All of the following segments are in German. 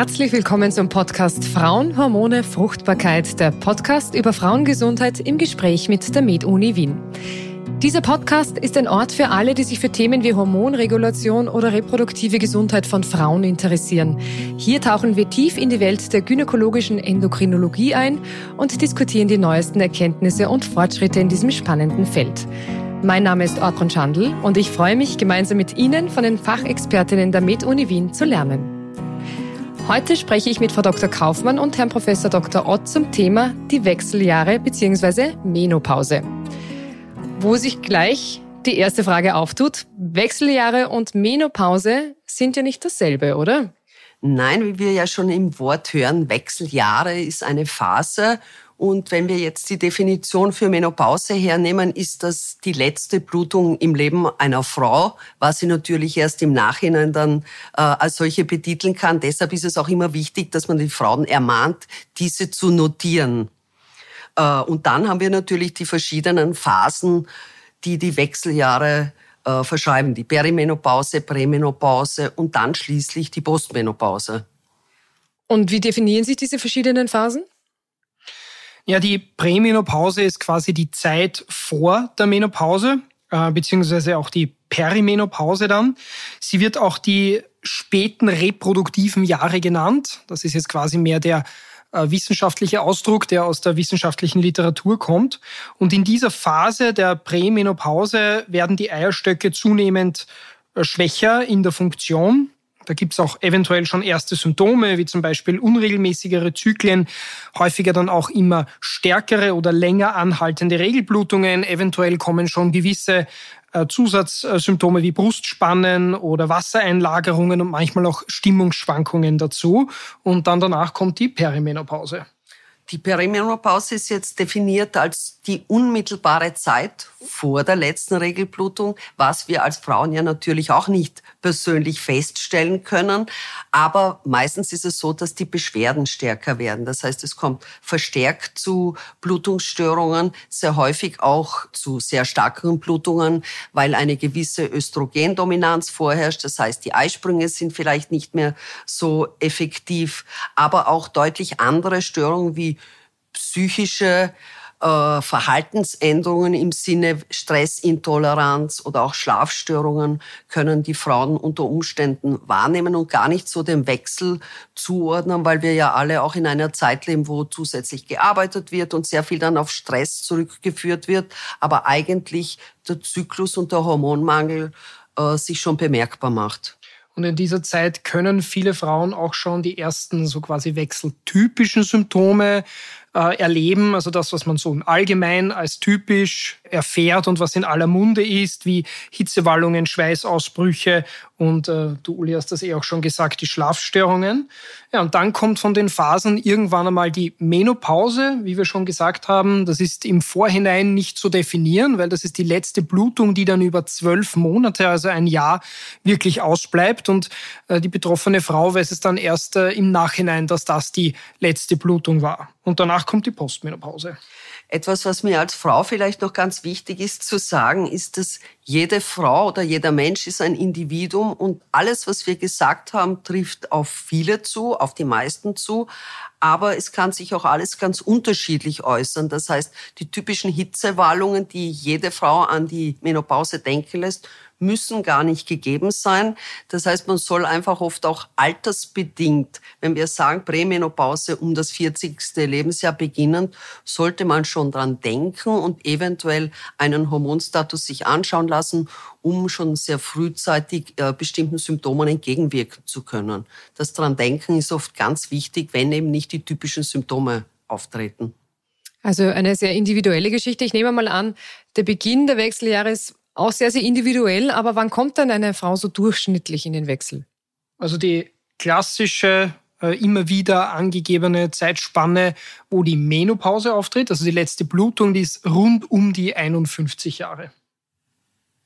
Herzlich willkommen zum Podcast Frauen, Hormone, Fruchtbarkeit, der Podcast über Frauengesundheit im Gespräch mit der MedUni Wien. Dieser Podcast ist ein Ort für alle, die sich für Themen wie Hormonregulation oder reproduktive Gesundheit von Frauen interessieren. Hier tauchen wir tief in die Welt der gynäkologischen Endokrinologie ein und diskutieren die neuesten Erkenntnisse und Fortschritte in diesem spannenden Feld. Mein Name ist Orkun Schandl und ich freue mich, gemeinsam mit Ihnen von den Fachexpertinnen der MedUni Wien zu lernen. Heute spreche ich mit Frau Dr. Kaufmann und Herrn Professor Dr. Ott zum Thema die Wechseljahre bzw. Menopause. Wo sich gleich die erste Frage auftut, Wechseljahre und Menopause sind ja nicht dasselbe, oder? Nein, wie wir ja schon im Wort hören, Wechseljahre ist eine Phase und wenn wir jetzt die Definition für Menopause hernehmen, ist das die letzte Blutung im Leben einer Frau, was sie natürlich erst im Nachhinein dann äh, als solche betiteln kann. Deshalb ist es auch immer wichtig, dass man die Frauen ermahnt, diese zu notieren. Äh, und dann haben wir natürlich die verschiedenen Phasen, die die Wechseljahre äh, verschreiben. Die Perimenopause, Prämenopause und dann schließlich die Postmenopause. Und wie definieren sich diese verschiedenen Phasen? Ja, die Prämenopause ist quasi die Zeit vor der Menopause, äh, beziehungsweise auch die Perimenopause dann. Sie wird auch die späten reproduktiven Jahre genannt. Das ist jetzt quasi mehr der äh, wissenschaftliche Ausdruck, der aus der wissenschaftlichen Literatur kommt. Und in dieser Phase der Prämenopause werden die Eierstöcke zunehmend äh, schwächer in der Funktion. Da gibt es auch eventuell schon erste Symptome, wie zum Beispiel unregelmäßigere Zyklen, häufiger dann auch immer stärkere oder länger anhaltende Regelblutungen. Eventuell kommen schon gewisse äh, Zusatzsymptome wie Brustspannen oder Wassereinlagerungen und manchmal auch Stimmungsschwankungen dazu. Und dann danach kommt die Perimenopause. Die Perimenopause ist jetzt definiert als die unmittelbare Zeit vor der letzten Regelblutung, was wir als Frauen ja natürlich auch nicht persönlich feststellen können. Aber meistens ist es so, dass die Beschwerden stärker werden. Das heißt, es kommt verstärkt zu Blutungsstörungen, sehr häufig auch zu sehr starken Blutungen, weil eine gewisse Östrogendominanz vorherrscht. Das heißt, die Eisprünge sind vielleicht nicht mehr so effektiv, aber auch deutlich andere Störungen wie psychische äh, Verhaltensänderungen im Sinne Stressintoleranz oder auch Schlafstörungen können die Frauen unter Umständen wahrnehmen und gar nicht so dem Wechsel zuordnen, weil wir ja alle auch in einer Zeit leben, wo zusätzlich gearbeitet wird und sehr viel dann auf Stress zurückgeführt wird, aber eigentlich der Zyklus und der Hormonmangel äh, sich schon bemerkbar macht. Und in dieser Zeit können viele Frauen auch schon die ersten so quasi wechseltypischen Symptome äh, erleben. Also das, was man so im Allgemeinen als typisch erfährt und was in aller Munde ist, wie Hitzewallungen, Schweißausbrüche und äh, du, Uli, hast das eh auch schon gesagt, die Schlafstörungen. Ja, und dann kommt von den Phasen irgendwann einmal die Menopause, wie wir schon gesagt haben. Das ist im Vorhinein nicht zu definieren, weil das ist die letzte Blutung, die dann über zwölf Monate, also ein Jahr, wirklich ausbleibt. Und äh, die betroffene Frau weiß es dann erst äh, im Nachhinein, dass das die letzte Blutung war. Und danach kommt die Postmenopause. Etwas, was mir als Frau vielleicht noch ganz wichtig ist zu sagen, ist, dass jede Frau oder jeder Mensch ist ein Individuum und alles, was wir gesagt haben, trifft auf viele zu, auf die meisten zu. Aber es kann sich auch alles ganz unterschiedlich äußern. Das heißt, die typischen Hitzewallungen, die jede Frau an die Menopause denken lässt, müssen gar nicht gegeben sein. Das heißt, man soll einfach oft auch altersbedingt, wenn wir sagen Prämenopause um das 40. Lebensjahr beginnen, sollte man schon dran denken und eventuell einen Hormonstatus sich anschauen lassen, um schon sehr frühzeitig äh, bestimmten Symptomen entgegenwirken zu können. Das dran denken ist oft ganz wichtig, wenn eben nicht die typischen Symptome auftreten. Also eine sehr individuelle Geschichte. Ich nehme mal an, der Beginn der Wechseljahre ist auch sehr, sehr individuell, aber wann kommt dann eine Frau so durchschnittlich in den Wechsel? Also die klassische äh, immer wieder angegebene Zeitspanne, wo die Menopause auftritt, also die letzte Blutung, die ist rund um die 51 Jahre.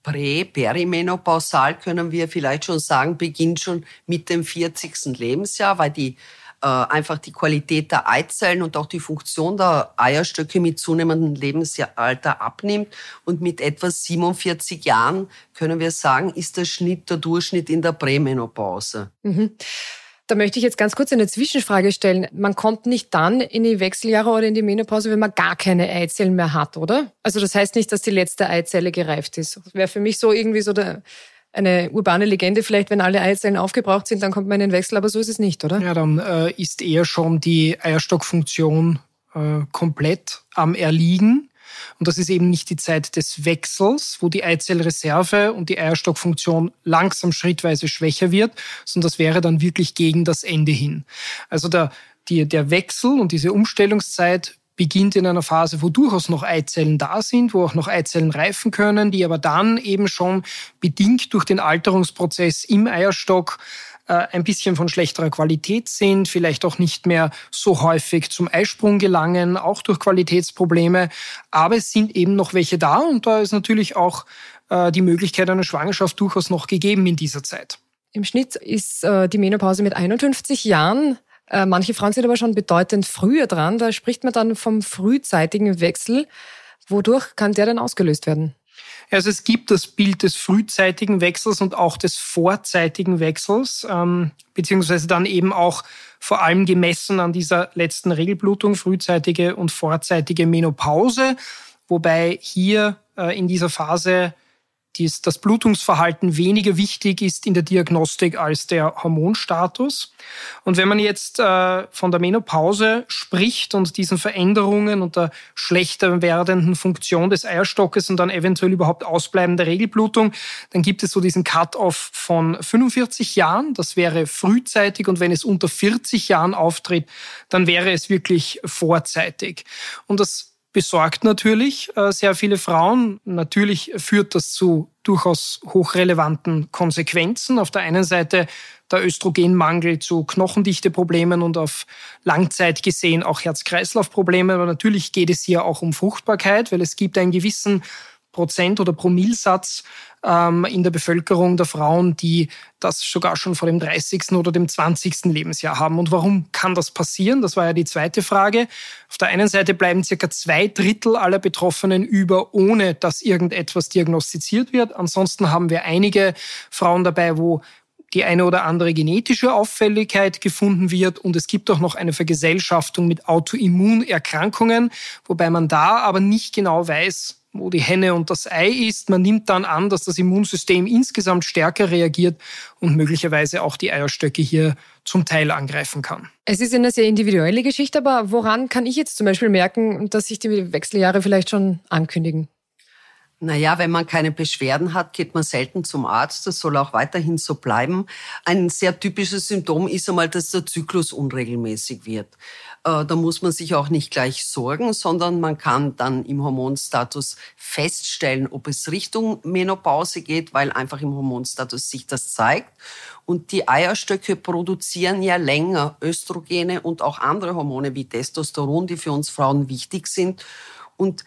Prä-, perimenopausal können wir vielleicht schon sagen, beginnt schon mit dem 40. Lebensjahr, weil die einfach die Qualität der Eizellen und auch die Funktion der Eierstöcke mit zunehmendem Lebensalter abnimmt. Und mit etwa 47 Jahren können wir sagen, ist der Schnitt, der Durchschnitt in der Prämenopause. Mhm. Da möchte ich jetzt ganz kurz eine Zwischenfrage stellen. Man kommt nicht dann in die Wechseljahre oder in die Menopause, wenn man gar keine Eizellen mehr hat, oder? Also das heißt nicht, dass die letzte Eizelle gereift ist. Das wäre für mich so irgendwie so der, eine urbane Legende vielleicht, wenn alle Eizellen aufgebraucht sind, dann kommt man in den Wechsel, aber so ist es nicht, oder? Ja, dann äh, ist eher schon die Eierstockfunktion äh, komplett am Erliegen. Und das ist eben nicht die Zeit des Wechsels, wo die Eizellreserve und die Eierstockfunktion langsam schrittweise schwächer wird, sondern das wäre dann wirklich gegen das Ende hin. Also der, die, der Wechsel und diese Umstellungszeit beginnt in einer Phase, wo durchaus noch Eizellen da sind, wo auch noch Eizellen reifen können, die aber dann eben schon bedingt durch den Alterungsprozess im Eierstock äh, ein bisschen von schlechterer Qualität sind, vielleicht auch nicht mehr so häufig zum Eisprung gelangen, auch durch Qualitätsprobleme. Aber es sind eben noch welche da und da ist natürlich auch äh, die Möglichkeit einer Schwangerschaft durchaus noch gegeben in dieser Zeit. Im Schnitt ist äh, die Menopause mit 51 Jahren. Manche Frauen sind aber schon bedeutend früher dran. Da spricht man dann vom frühzeitigen Wechsel. Wodurch kann der denn ausgelöst werden? Also es gibt das Bild des frühzeitigen Wechsels und auch des vorzeitigen Wechsels, ähm, beziehungsweise dann eben auch vor allem gemessen an dieser letzten Regelblutung, frühzeitige und vorzeitige Menopause, wobei hier äh, in dieser Phase dies, das Blutungsverhalten weniger wichtig ist in der Diagnostik als der Hormonstatus. Und wenn man jetzt äh, von der Menopause spricht und diesen Veränderungen und der schlechter werdenden Funktion des Eierstockes und dann eventuell überhaupt ausbleibender Regelblutung, dann gibt es so diesen Cut-off von 45 Jahren. Das wäre frühzeitig und wenn es unter 40 Jahren auftritt, dann wäre es wirklich vorzeitig. Und das besorgt natürlich äh, sehr viele Frauen. Natürlich führt das zu durchaus hochrelevanten Konsequenzen. Auf der einen Seite der Östrogenmangel zu Knochendichteproblemen und auf Langzeit gesehen auch Herz-Kreislauf-Probleme. Aber natürlich geht es hier auch um Fruchtbarkeit, weil es gibt einen gewissen Prozent- oder Promillsatz ähm, in der Bevölkerung der Frauen, die das sogar schon vor dem 30. oder dem 20. Lebensjahr haben. Und warum kann das passieren? Das war ja die zweite Frage. Auf der einen Seite bleiben circa zwei Drittel aller Betroffenen über, ohne dass irgendetwas diagnostiziert wird. Ansonsten haben wir einige Frauen dabei, wo die eine oder andere genetische Auffälligkeit gefunden wird und es gibt auch noch eine Vergesellschaftung mit Autoimmunerkrankungen, wobei man da aber nicht genau weiß, wo die Henne und das Ei ist. Man nimmt dann an, dass das Immunsystem insgesamt stärker reagiert und möglicherweise auch die Eierstöcke hier zum Teil angreifen kann. Es ist eine sehr individuelle Geschichte, aber woran kann ich jetzt zum Beispiel merken, dass sich die Wechseljahre vielleicht schon ankündigen? Naja, wenn man keine Beschwerden hat, geht man selten zum Arzt. Das soll auch weiterhin so bleiben. Ein sehr typisches Symptom ist einmal, dass der Zyklus unregelmäßig wird. Äh, da muss man sich auch nicht gleich sorgen, sondern man kann dann im Hormonstatus feststellen, ob es Richtung Menopause geht, weil einfach im Hormonstatus sich das zeigt. Und die Eierstöcke produzieren ja länger Östrogene und auch andere Hormone wie Testosteron, die für uns Frauen wichtig sind. Und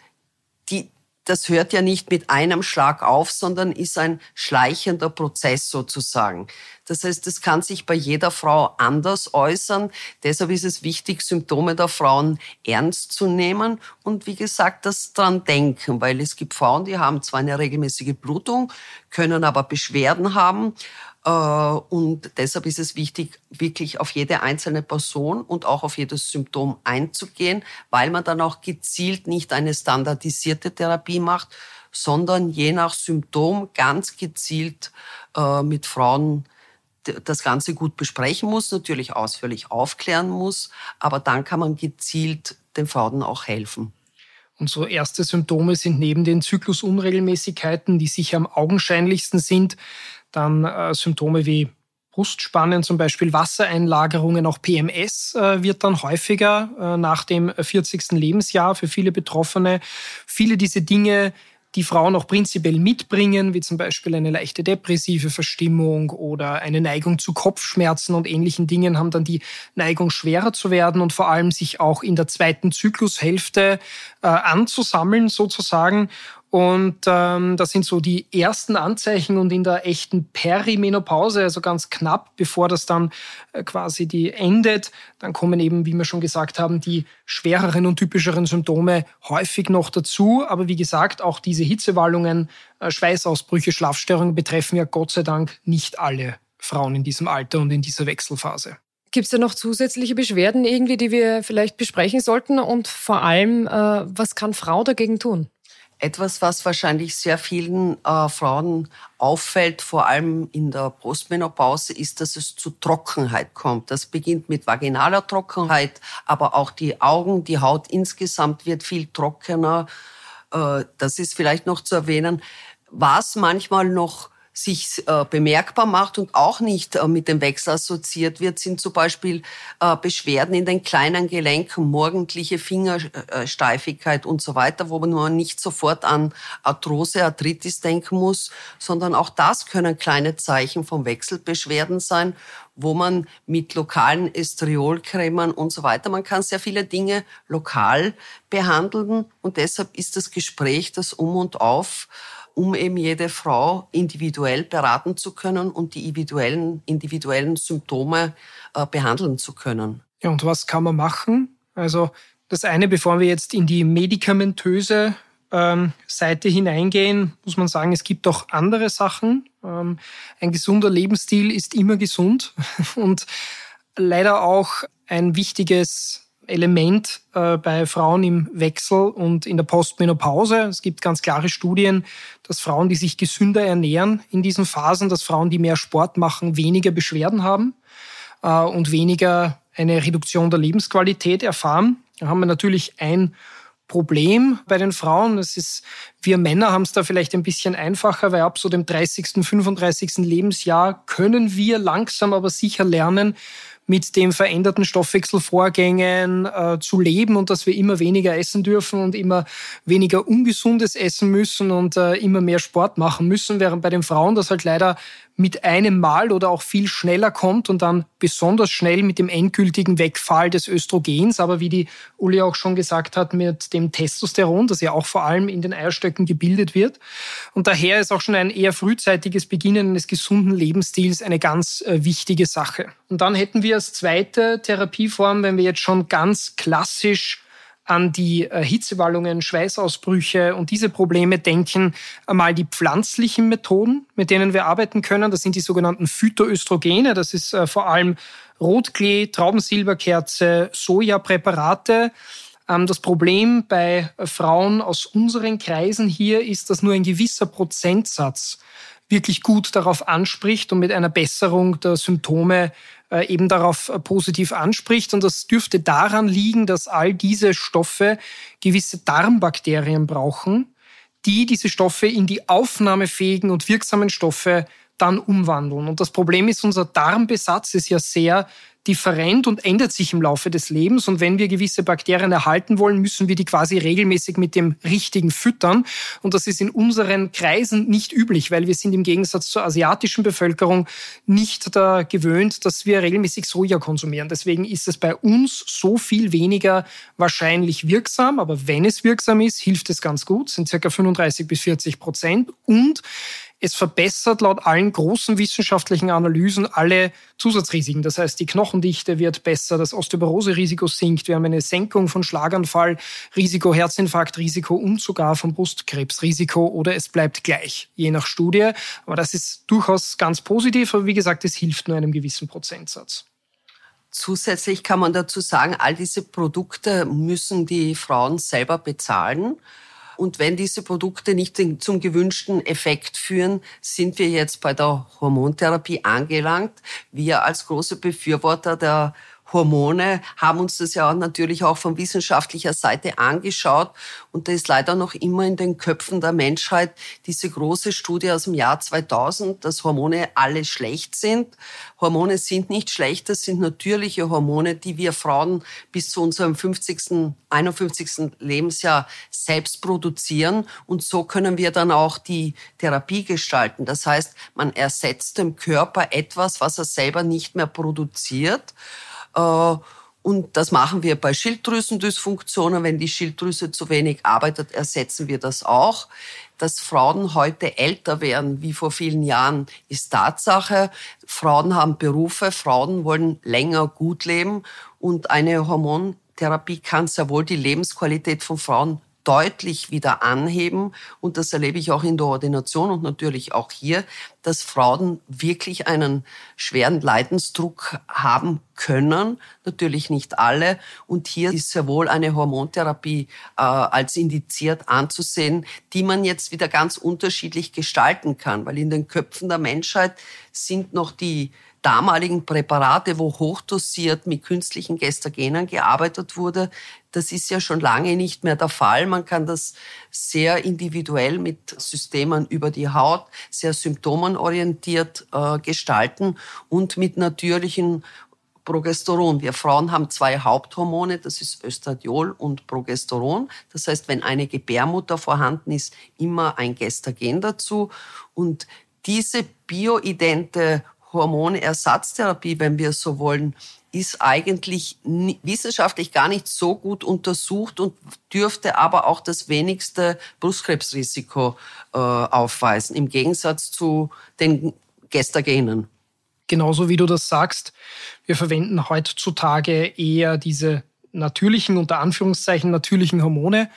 das hört ja nicht mit einem Schlag auf, sondern ist ein schleichender Prozess sozusagen. Das heißt, es kann sich bei jeder Frau anders äußern. Deshalb ist es wichtig, Symptome der Frauen ernst zu nehmen und wie gesagt, das dran denken, weil es gibt Frauen, die haben zwar eine regelmäßige Blutung, können aber Beschwerden haben und deshalb ist es wichtig, wirklich auf jede einzelne Person und auch auf jedes Symptom einzugehen, weil man dann auch gezielt nicht eine standardisierte Therapie macht, sondern je nach Symptom ganz gezielt äh, mit Frauen das Ganze gut besprechen muss, natürlich ausführlich aufklären muss, aber dann kann man gezielt den Frauen auch helfen. Und so erste Symptome sind neben den Zyklusunregelmäßigkeiten, die sicher am augenscheinlichsten sind, dann äh, Symptome wie Brustspannen, zum Beispiel Wassereinlagerungen, auch PMS äh, wird dann häufiger äh, nach dem 40. Lebensjahr für viele Betroffene. Viele diese Dinge die Frauen auch prinzipiell mitbringen, wie zum Beispiel eine leichte depressive Verstimmung oder eine Neigung zu Kopfschmerzen und ähnlichen Dingen, haben dann die Neigung schwerer zu werden und vor allem sich auch in der zweiten Zyklushälfte äh, anzusammeln sozusagen. Und ähm, das sind so die ersten Anzeichen und in der echten Perimenopause, also ganz knapp, bevor das dann äh, quasi die endet, dann kommen eben, wie wir schon gesagt haben, die schwereren und typischeren Symptome häufig noch dazu. Aber wie gesagt, auch diese Hitzewallungen, äh, Schweißausbrüche, Schlafstörungen betreffen ja Gott sei Dank nicht alle Frauen in diesem Alter und in dieser Wechselphase. Gibt es da noch zusätzliche Beschwerden irgendwie, die wir vielleicht besprechen sollten? Und vor allem, äh, was kann Frau dagegen tun? Etwas, was wahrscheinlich sehr vielen äh, Frauen auffällt, vor allem in der Postmenopause, ist, dass es zu Trockenheit kommt. Das beginnt mit vaginaler Trockenheit, aber auch die Augen, die Haut insgesamt wird viel trockener. Äh, das ist vielleicht noch zu erwähnen. Was manchmal noch sich äh, bemerkbar macht und auch nicht äh, mit dem Wechsel assoziiert wird, sind zum Beispiel äh, Beschwerden in den kleinen Gelenken, morgendliche Fingersteifigkeit und so weiter, wo man nicht sofort an Arthrose, Arthritis denken muss, sondern auch das können kleine Zeichen von Wechselbeschwerden sein, wo man mit lokalen Estriolcremen und so weiter, man kann sehr viele Dinge lokal behandeln und deshalb ist das Gespräch das Um und Auf um eben jede Frau individuell beraten zu können und die individuellen, individuellen Symptome äh, behandeln zu können. Ja, und was kann man machen? Also das eine, bevor wir jetzt in die medikamentöse ähm, Seite hineingehen, muss man sagen, es gibt auch andere Sachen. Ähm, ein gesunder Lebensstil ist immer gesund und leider auch ein wichtiges Element äh, bei Frauen im Wechsel und in der Postmenopause. Es gibt ganz klare Studien, dass Frauen, die sich gesünder ernähren in diesen Phasen, dass Frauen, die mehr Sport machen, weniger Beschwerden haben äh, und weniger eine Reduktion der Lebensqualität erfahren. Da haben wir natürlich ein Problem bei den Frauen. Das ist, wir Männer haben es da vielleicht ein bisschen einfacher, weil ab so dem 30., 35. Lebensjahr können wir langsam aber sicher lernen, mit den veränderten Stoffwechselvorgängen äh, zu leben und dass wir immer weniger essen dürfen und immer weniger ungesundes essen müssen und äh, immer mehr Sport machen müssen, während bei den Frauen das halt leider mit einem Mal oder auch viel schneller kommt und dann besonders schnell mit dem endgültigen Wegfall des Östrogens, aber wie die Uli auch schon gesagt hat, mit dem Testosteron, das ja auch vor allem in den Eierstöcken gebildet wird. Und daher ist auch schon ein eher frühzeitiges Beginnen eines gesunden Lebensstils eine ganz äh, wichtige Sache. Und dann hätten wir als zweite Therapieform, wenn wir jetzt schon ganz klassisch an die äh, Hitzewallungen, Schweißausbrüche und diese Probleme denken, einmal die pflanzlichen Methoden, mit denen wir arbeiten können. Das sind die sogenannten Phytoöstrogene. Das ist äh, vor allem Rotklee, Traubensilberkerze, Sojapräparate. Ähm, das Problem bei äh, Frauen aus unseren Kreisen hier ist, dass nur ein gewisser Prozentsatz wirklich gut darauf anspricht und mit einer Besserung der Symptome eben darauf äh, positiv anspricht. Und das dürfte daran liegen, dass all diese Stoffe gewisse Darmbakterien brauchen, die diese Stoffe in die aufnahmefähigen und wirksamen Stoffe dann umwandeln. Und das Problem ist, unser Darmbesatz ist ja sehr different und ändert sich im Laufe des Lebens. Und wenn wir gewisse Bakterien erhalten wollen, müssen wir die quasi regelmäßig mit dem Richtigen füttern. Und das ist in unseren Kreisen nicht üblich, weil wir sind im Gegensatz zur asiatischen Bevölkerung nicht da gewöhnt, dass wir regelmäßig Soja konsumieren. Deswegen ist es bei uns so viel weniger wahrscheinlich wirksam. Aber wenn es wirksam ist, hilft es ganz gut, sind circa 35 bis 40 Prozent. Und es verbessert laut allen großen wissenschaftlichen Analysen alle Zusatzrisiken. Das heißt, die Knochendichte wird besser, das Osteoporose-Risiko sinkt, wir haben eine Senkung von Schlaganfall, Risiko, Herzinfarkt-Risiko und sogar vom Brustkrebsrisiko oder es bleibt gleich, je nach Studie. Aber das ist durchaus ganz positiv, aber wie gesagt, es hilft nur einem gewissen Prozentsatz. Zusätzlich kann man dazu sagen, all diese Produkte müssen die Frauen selber bezahlen. Und wenn diese Produkte nicht zum gewünschten Effekt führen, sind wir jetzt bei der Hormontherapie angelangt. Wir als große Befürworter der Hormone haben uns das ja natürlich auch von wissenschaftlicher Seite angeschaut. Und da ist leider noch immer in den Köpfen der Menschheit diese große Studie aus dem Jahr 2000, dass Hormone alle schlecht sind. Hormone sind nicht schlecht, das sind natürliche Hormone, die wir Frauen bis zu unserem 50., 51. Lebensjahr selbst produzieren. Und so können wir dann auch die Therapie gestalten. Das heißt, man ersetzt dem Körper etwas, was er selber nicht mehr produziert. Äh, und das machen wir bei Schilddrüsendysfunktionen. Wenn die Schilddrüse zu wenig arbeitet, ersetzen wir das auch. Dass Frauen heute älter werden wie vor vielen Jahren, ist Tatsache. Frauen haben Berufe, Frauen wollen länger gut leben und eine Hormontherapie kann sehr wohl die Lebensqualität von Frauen deutlich wieder anheben. Und das erlebe ich auch in der Ordination und natürlich auch hier, dass Frauen wirklich einen schweren Leidensdruck haben können. Natürlich nicht alle. Und hier ist sehr wohl eine Hormontherapie äh, als indiziert anzusehen, die man jetzt wieder ganz unterschiedlich gestalten kann. Weil in den Köpfen der Menschheit sind noch die damaligen Präparate, wo hochdosiert mit künstlichen Gestagenen gearbeitet wurde, das ist ja schon lange nicht mehr der Fall. Man kann das sehr individuell mit Systemen über die Haut, sehr symptomenorientiert äh, gestalten und mit natürlichen Progesteron. Wir Frauen haben zwei Haupthormone, das ist Östradiol und Progesteron. Das heißt, wenn eine Gebärmutter vorhanden ist, immer ein Gestagen dazu. Und diese bioidente Hormonersatztherapie, wenn wir so wollen, ist eigentlich wissenschaftlich gar nicht so gut untersucht und dürfte aber auch das wenigste Brustkrebsrisiko äh, aufweisen, im Gegensatz zu den Gestagenen. Genauso wie du das sagst, wir verwenden heutzutage eher diese natürlichen, unter Anführungszeichen natürlichen Hormone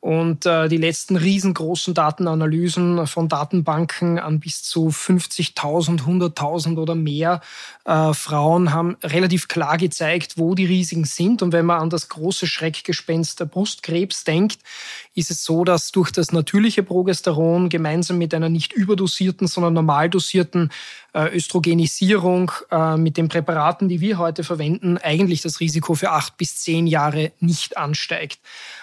und äh, die letzten riesengroßen Datenanalysen von Datenbanken an bis zu 50.000, 100.000 oder mehr äh, Frauen haben relativ klar gezeigt, wo die Risiken sind. Und wenn man an das große Schreckgespenst der Brustkrebs denkt, ist es so, dass durch das natürliche Progesteron gemeinsam mit einer nicht überdosierten, sondern normal dosierten äh, Östrogenisierung äh, mit den Präparaten, die wir heute verwenden, eigentlich das Risiko für acht bis zehn Jahre nicht ansteigt.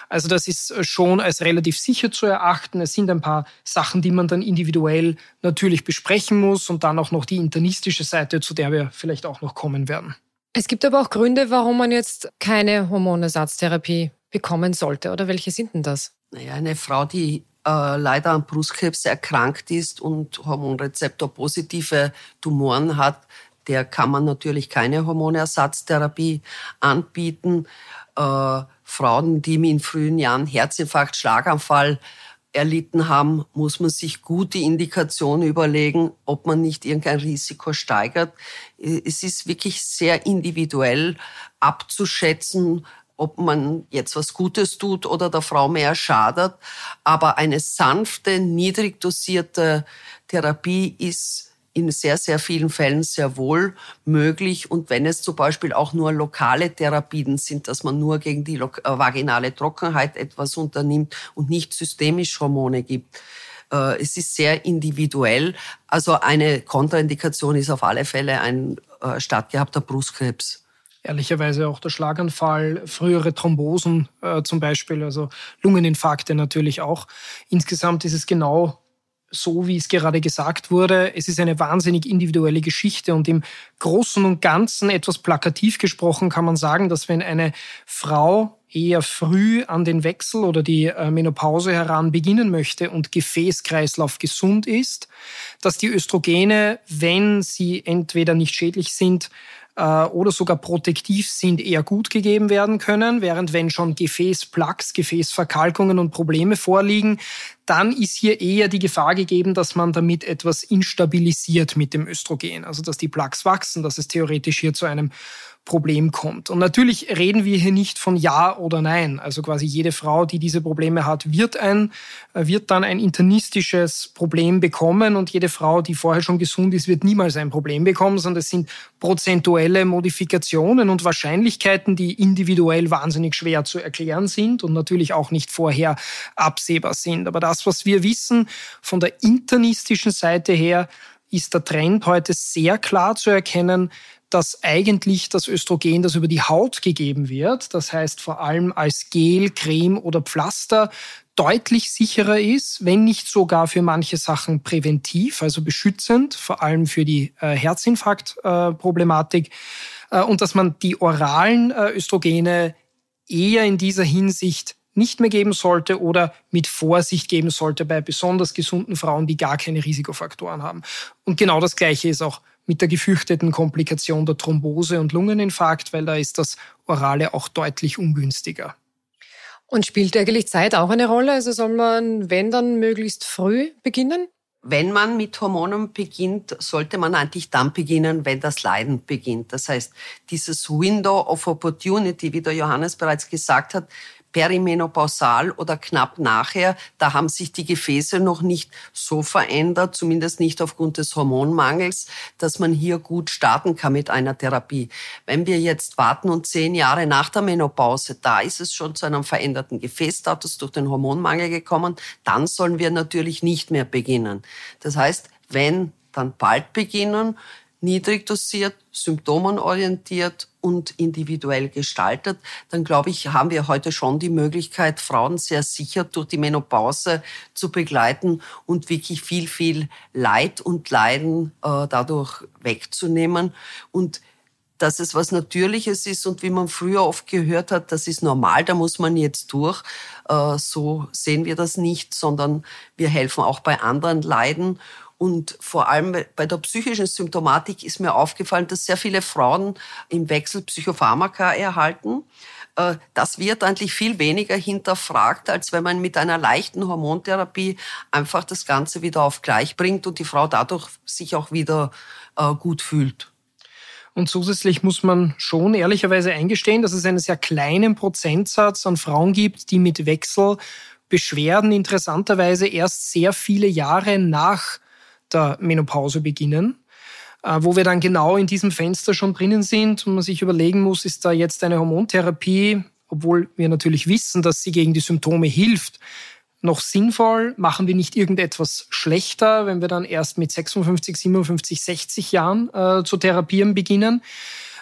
Also das ist äh, schon als relativ sicher zu erachten. Es sind ein paar Sachen, die man dann individuell natürlich besprechen muss und dann auch noch die internistische Seite, zu der wir vielleicht auch noch kommen werden. Es gibt aber auch Gründe, warum man jetzt keine Hormonersatztherapie bekommen sollte. Oder welche sind denn das? Naja, eine Frau, die äh, leider an Brustkrebs erkrankt ist und Hormonrezeptor-positive Tumoren hat, der kann man natürlich keine Hormonersatztherapie anbieten. Äh, Frauen, die in frühen Jahren Herzinfarkt, Schlaganfall erlitten haben, muss man sich gut die Indikation überlegen, ob man nicht irgendein Risiko steigert. Es ist wirklich sehr individuell abzuschätzen, ob man jetzt was Gutes tut oder der Frau mehr schadet. Aber eine sanfte, niedrig dosierte Therapie ist in sehr, sehr vielen Fällen sehr wohl möglich. Und wenn es zum Beispiel auch nur lokale Therapien sind, dass man nur gegen die äh, vaginale Trockenheit etwas unternimmt und nicht systemisch Hormone gibt. Äh, es ist sehr individuell. Also eine Kontraindikation ist auf alle Fälle ein äh, stattgehabter Brustkrebs ehrlicherweise auch der Schlaganfall, frühere Thrombosen äh, zum Beispiel, also Lungeninfarkte natürlich auch. Insgesamt ist es genau so, wie es gerade gesagt wurde. Es ist eine wahnsinnig individuelle Geschichte und im Großen und Ganzen, etwas plakativ gesprochen, kann man sagen, dass wenn eine Frau eher früh an den Wechsel oder die äh, Menopause heran beginnen möchte und Gefäßkreislauf gesund ist, dass die Östrogene, wenn sie entweder nicht schädlich sind, äh, oder sogar protektiv sind, eher gut gegeben werden können, während wenn schon Gefäßplaques, Gefäßverkalkungen und Probleme vorliegen, dann ist hier eher die Gefahr gegeben, dass man damit etwas instabilisiert mit dem Östrogen, also dass die Plaques wachsen, dass es theoretisch hier zu einem Problem kommt. Und natürlich reden wir hier nicht von Ja oder Nein. Also quasi jede Frau, die diese Probleme hat, wird ein, äh, wird dann ein internistisches Problem bekommen und jede Frau, die vorher schon gesund ist, wird niemals ein Problem bekommen, sondern es sind prozentuelle Modifikationen und Wahrscheinlichkeiten, die individuell wahnsinnig schwer zu erklären sind und natürlich auch nicht vorher absehbar sind. Aber das, was wir wissen von der internistischen Seite her, ist der Trend heute sehr klar zu erkennen, dass eigentlich das Östrogen, das über die Haut gegeben wird, das heißt vor allem als Gel, Creme oder Pflaster, deutlich sicherer ist, wenn nicht sogar für manche Sachen präventiv, also beschützend, vor allem für die äh, Herzinfarktproblematik, äh, äh, und dass man die oralen äh, Östrogene eher in dieser Hinsicht nicht mehr geben sollte oder mit Vorsicht geben sollte bei besonders gesunden Frauen, die gar keine Risikofaktoren haben. Und genau das Gleiche ist auch mit der gefürchteten Komplikation der Thrombose und Lungeninfarkt, weil da ist das Orale auch deutlich ungünstiger. Und spielt eigentlich Zeit auch eine Rolle? Also soll man, wenn dann, möglichst früh beginnen? Wenn man mit Hormonen beginnt, sollte man eigentlich dann beginnen, wenn das Leiden beginnt. Das heißt, dieses Window of Opportunity, wie der Johannes bereits gesagt hat, perimenopausal oder knapp nachher, da haben sich die Gefäße noch nicht so verändert, zumindest nicht aufgrund des Hormonmangels, dass man hier gut starten kann mit einer Therapie. Wenn wir jetzt warten und zehn Jahre nach der Menopause, da ist es schon zu einem veränderten Gefäßstatus durch den Hormonmangel gekommen, dann sollen wir natürlich nicht mehr beginnen. Das heißt, wenn, dann bald beginnen niedrig dosiert, symptomenorientiert und individuell gestaltet, dann glaube ich, haben wir heute schon die Möglichkeit, Frauen sehr sicher durch die Menopause zu begleiten und wirklich viel, viel Leid und Leiden äh, dadurch wegzunehmen. Und dass es was Natürliches ist und wie man früher oft gehört hat, das ist normal, da muss man jetzt durch. Äh, so sehen wir das nicht, sondern wir helfen auch bei anderen Leiden. Und vor allem bei der psychischen Symptomatik ist mir aufgefallen, dass sehr viele Frauen im Wechsel Psychopharmaka erhalten. Äh, das wird eigentlich viel weniger hinterfragt, als wenn man mit einer leichten Hormontherapie einfach das Ganze wieder auf gleich bringt und die Frau dadurch sich auch wieder äh, gut fühlt. Und zusätzlich muss man schon ehrlicherweise eingestehen, dass es einen sehr kleinen Prozentsatz an Frauen gibt, die mit Wechselbeschwerden interessanterweise erst sehr viele Jahre nach der Menopause beginnen, äh, wo wir dann genau in diesem Fenster schon drinnen sind und man sich überlegen muss, ist da jetzt eine Hormontherapie, obwohl wir natürlich wissen, dass sie gegen die Symptome hilft, noch sinnvoll? Machen wir nicht irgendetwas schlechter, wenn wir dann erst mit 56, 57, 60 Jahren äh, zu therapieren beginnen?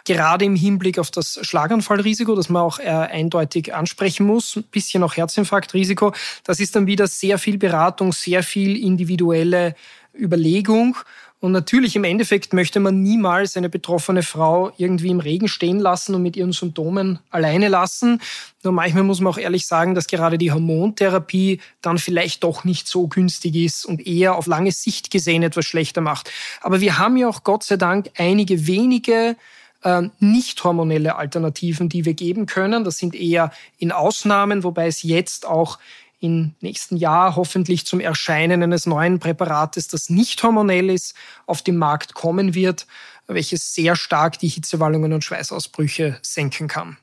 Gerade im Hinblick auf das Schlaganfallrisiko, das man auch äh, eindeutig ansprechen muss, ein bisschen auch Herzinfarktrisiko, das ist dann wieder sehr viel Beratung, sehr viel individuelle Überlegung. Und natürlich im Endeffekt möchte man niemals eine betroffene Frau irgendwie im Regen stehen lassen und mit ihren Symptomen alleine lassen. Nur manchmal muss man auch ehrlich sagen, dass gerade die Hormontherapie dann vielleicht doch nicht so günstig ist und eher auf lange Sicht gesehen etwas schlechter macht. Aber wir haben ja auch Gott sei Dank einige wenige äh, nicht hormonelle Alternativen, die wir geben können. Das sind eher in Ausnahmen, wobei es jetzt auch im nächsten Jahr hoffentlich zum Erscheinen eines neuen Präparates, das nicht hormonell ist, auf den Markt kommen wird, welches sehr stark die Hitzewallungen und Schweißausbrüche senken kann.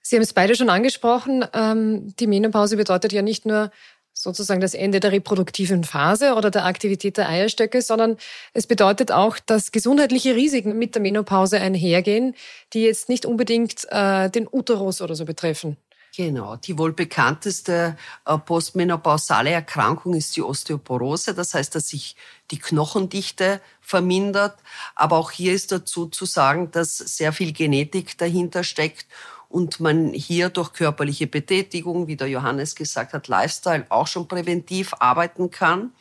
Sie haben es beide schon angesprochen. Ähm, die Menopause bedeutet ja nicht nur sozusagen das Ende der reproduktiven Phase oder der Aktivität der Eierstöcke, sondern es bedeutet auch, dass gesundheitliche Risiken mit der Menopause einhergehen, die jetzt nicht unbedingt äh, den Uterus oder so betreffen. Genau, die wohl bekannteste äh, postmenopausale Erkrankung ist die Osteoporose. Das heißt, dass sich die Knochendichte vermindert. Aber auch hier ist dazu zu sagen, dass sehr viel Genetik dahinter steckt und man hier durch körperliche Betätigung, wie der Johannes gesagt hat, Lifestyle auch schon präventiv arbeiten kann.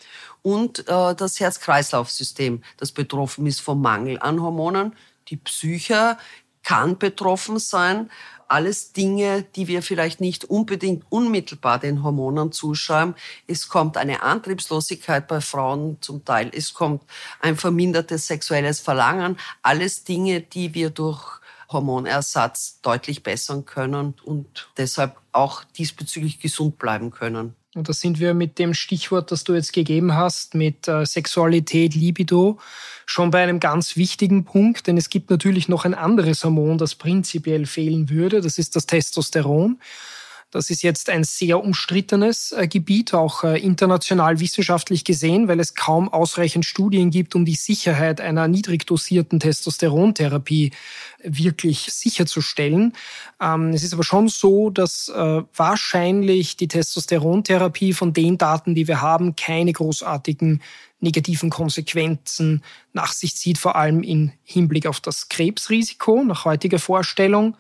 Und äh, das Herz-Kreislauf-System, das betroffen ist vom Mangel an Hormonen. Die Psyche kann betroffen sein alles Dinge, die wir vielleicht nicht unbedingt unmittelbar den Hormonen zuschreiben. Es kommt eine Antriebslosigkeit bei Frauen zum Teil. Es kommt ein vermindertes sexuelles Verlangen. Alles Dinge, die wir durch Hormonersatz deutlich bessern können und deshalb auch diesbezüglich gesund bleiben können. Und da sind wir mit dem Stichwort, das du jetzt gegeben hast, mit äh, Sexualität, Libido, schon bei einem ganz wichtigen Punkt, denn es gibt natürlich noch ein anderes Hormon, das prinzipiell fehlen würde, das ist das Testosteron. Das ist jetzt ein sehr umstrittenes äh, Gebiet, auch äh, international wissenschaftlich gesehen, weil es kaum ausreichend Studien gibt, um die Sicherheit einer niedrig dosierten Testosterontherapie wirklich sicherzustellen. Ähm, es ist aber schon so, dass äh, wahrscheinlich die Testosterontherapie von den Daten, die wir haben, keine großartigen negativen Konsequenzen nach sich zieht, vor allem im Hinblick auf das Krebsrisiko nach heutiger Vorstellung.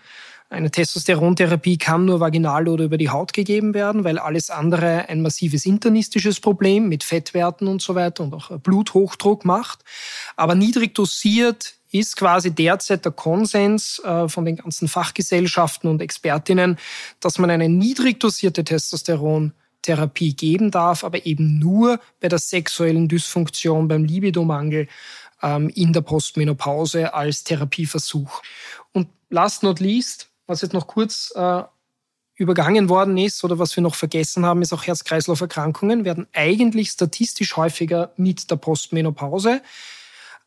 Eine Testosterontherapie kann nur vaginal oder über die Haut gegeben werden, weil alles andere ein massives internistisches Problem mit Fettwerten und so weiter und auch Bluthochdruck macht. Aber niedrig dosiert ist quasi derzeit der Konsens äh, von den ganzen Fachgesellschaften und Expertinnen, dass man eine niedrig dosierte Testosterontherapie geben darf, aber eben nur bei der sexuellen Dysfunktion, beim Libidomangel ähm, in der Postmenopause als Therapieversuch. Und last not least, was jetzt noch kurz äh, übergangen worden ist oder was wir noch vergessen haben, ist auch Herz-Kreislauf-Erkrankungen werden eigentlich statistisch häufiger mit der Postmenopause.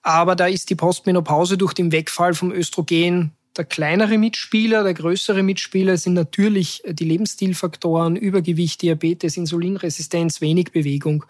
Aber da ist die Postmenopause durch den Wegfall vom Östrogen der kleinere Mitspieler, der größere Mitspieler sind natürlich die Lebensstilfaktoren, Übergewicht, Diabetes, Insulinresistenz, wenig Bewegung.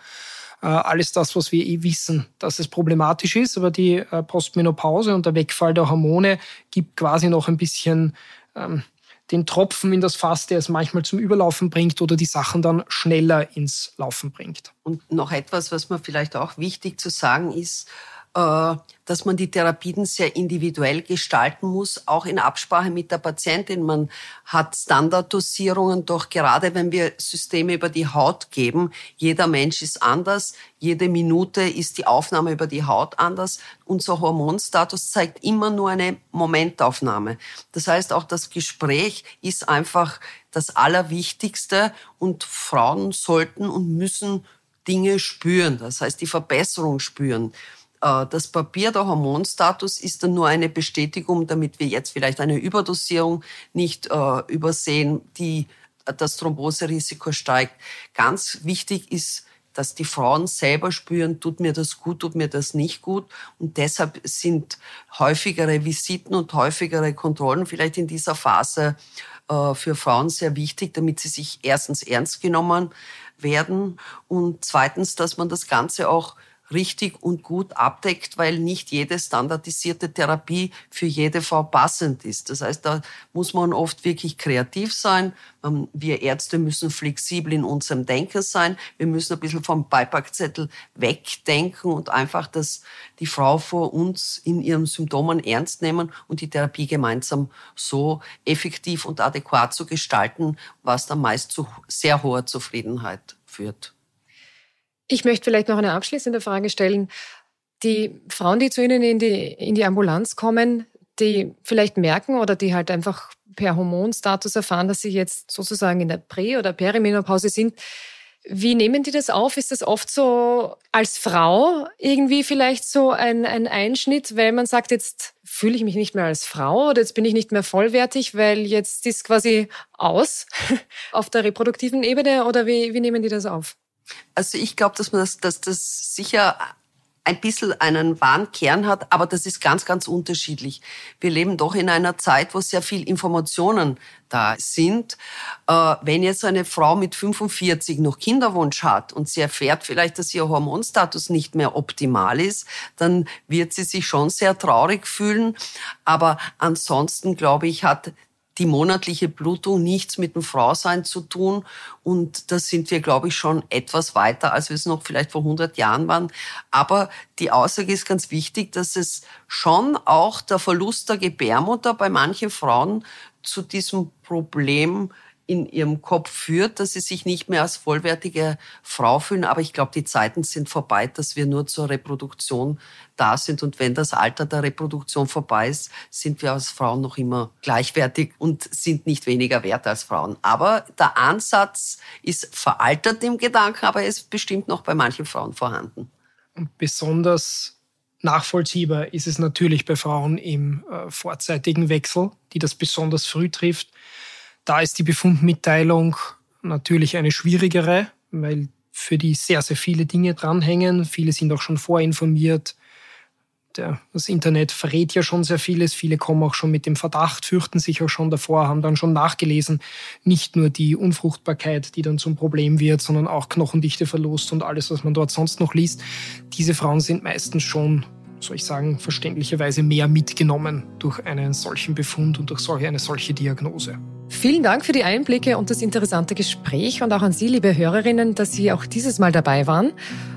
Äh, alles das, was wir eh wissen, dass es problematisch ist. Aber die äh, Postmenopause und der Wegfall der Hormone gibt quasi noch ein bisschen ähm, den Tropfen in das Fass, der es manchmal zum Überlaufen bringt oder die Sachen dann schneller ins Laufen bringt. Und noch etwas, was mir vielleicht auch wichtig zu sagen ist, dass man die Therapien sehr individuell gestalten muss, auch in Absprache mit der Patientin. Man hat Standarddosierungen, doch gerade wenn wir Systeme über die Haut geben, jeder Mensch ist anders, jede Minute ist die Aufnahme über die Haut anders. Unser Hormonstatus zeigt immer nur eine Momentaufnahme. Das heißt, auch das Gespräch ist einfach das Allerwichtigste und Frauen sollten und müssen Dinge spüren, das heißt die Verbesserung spüren. Äh, das Papier, der Hormonstatus, ist dann nur eine Bestätigung, damit wir jetzt vielleicht eine Überdosierung nicht äh, übersehen, die das Thromboserisiko steigt. Ganz wichtig ist, dass die Frauen selber spüren, tut mir das gut, tut mir das nicht gut. Und deshalb sind häufigere Visiten und häufigere Kontrollen vielleicht in dieser Phase äh, für Frauen sehr wichtig, damit sie sich erstens ernst genommen werden und zweitens, dass man das Ganze auch richtig und gut abdeckt, weil nicht jede standardisierte Therapie für jede Frau passend ist. Das heißt, da muss man oft wirklich kreativ sein. Ähm, wir Ärzte müssen flexibel in unserem Denken sein. Wir müssen ein bisschen vom Beipackzettel wegdenken und einfach das, die Frau vor uns in ihren Symptomen ernst nehmen und die Therapie gemeinsam so effektiv und adäquat zu gestalten, was dann meist zu sehr hoher Zufriedenheit führt. Ich möchte vielleicht noch eine abschließende Frage stellen. Die Frauen, die zu Ihnen in die, in die Ambulanz kommen, die vielleicht merken oder die halt einfach per Hormonstatus erfahren, dass sie jetzt sozusagen in der Prä- oder Perimenopause sind, wie nehmen die das auf? Ist das oft so als Frau irgendwie vielleicht so ein, ein Einschnitt, weil man sagt, jetzt fühle ich mich nicht mehr als Frau oder jetzt bin ich nicht mehr vollwertig, weil jetzt ist quasi aus auf der reproduktiven Ebene oder wie, wie nehmen die das auf? Also ich glaube, dass man das, dass das sicher ein bisschen einen wahren Kern hat, aber das ist ganz, ganz unterschiedlich. Wir leben doch in einer Zeit, wo sehr viel Informationen da sind. Äh, wenn jetzt eine Frau mit 45 noch Kinderwunsch hat und sie erfährt vielleicht, dass ihr Hormonstatus nicht mehr optimal ist, dann wird sie sich schon sehr traurig fühlen. Aber ansonsten, glaube ich, hat die monatliche Blutung nichts mit dem Frausein zu tun. Und da sind wir, glaube ich, schon etwas weiter, als wir es noch vielleicht vor 100 Jahren waren. Aber die Aussage ist ganz wichtig, dass es schon auch der Verlust der Gebärmutter bei manchen Frauen zu diesem Problem in ihrem Kopf führt, dass sie sich nicht mehr als vollwertige Frau fühlen. Aber ich glaube, die Zeiten sind vorbei, dass wir nur zur Reproduktion da sind. Und wenn das Alter der Reproduktion vorbei ist, sind wir als Frauen noch immer gleichwertig und sind nicht weniger wert als Frauen. Aber der Ansatz ist veraltet im Gedanken, aber er ist bestimmt noch bei manchen Frauen vorhanden. Besonders nachvollziehbar ist es natürlich bei Frauen im äh, vorzeitigen Wechsel, die das besonders früh trifft. Da ist die Befundmitteilung natürlich eine schwierigere, weil für die sehr, sehr viele Dinge dranhängen. Viele sind auch schon vorinformiert. Das Internet verrät ja schon sehr vieles. Viele kommen auch schon mit dem Verdacht, fürchten sich auch schon davor, haben dann schon nachgelesen. Nicht nur die Unfruchtbarkeit, die dann zum Problem wird, sondern auch Knochendichteverlust und alles, was man dort sonst noch liest. Diese Frauen sind meistens schon soll ich sagen, verständlicherweise mehr mitgenommen durch einen solchen Befund und durch eine solche Diagnose. Vielen Dank für die Einblicke und das interessante Gespräch und auch an Sie, liebe Hörerinnen, dass Sie auch dieses Mal dabei waren.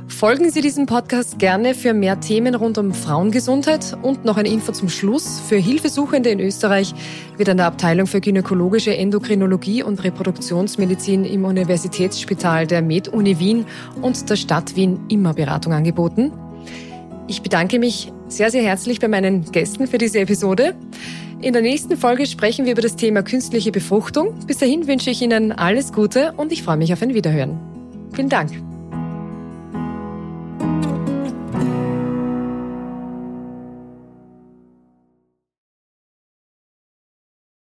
Folgen Sie diesem Podcast gerne für mehr Themen rund um Frauengesundheit und noch eine Info zum Schluss. Für Hilfesuchende in Österreich wird an der Abteilung für gynäkologische Endokrinologie und Reproduktionsmedizin im Universitätsspital der Med-Uni Wien und der Stadt Wien immer Beratung angeboten. Ich bedanke mich sehr, sehr herzlich bei meinen Gästen für diese Episode. In der nächsten Folge sprechen wir über das Thema künstliche Befruchtung. Bis dahin wünsche ich Ihnen alles Gute und ich freue mich auf ein Wiederhören. Vielen Dank.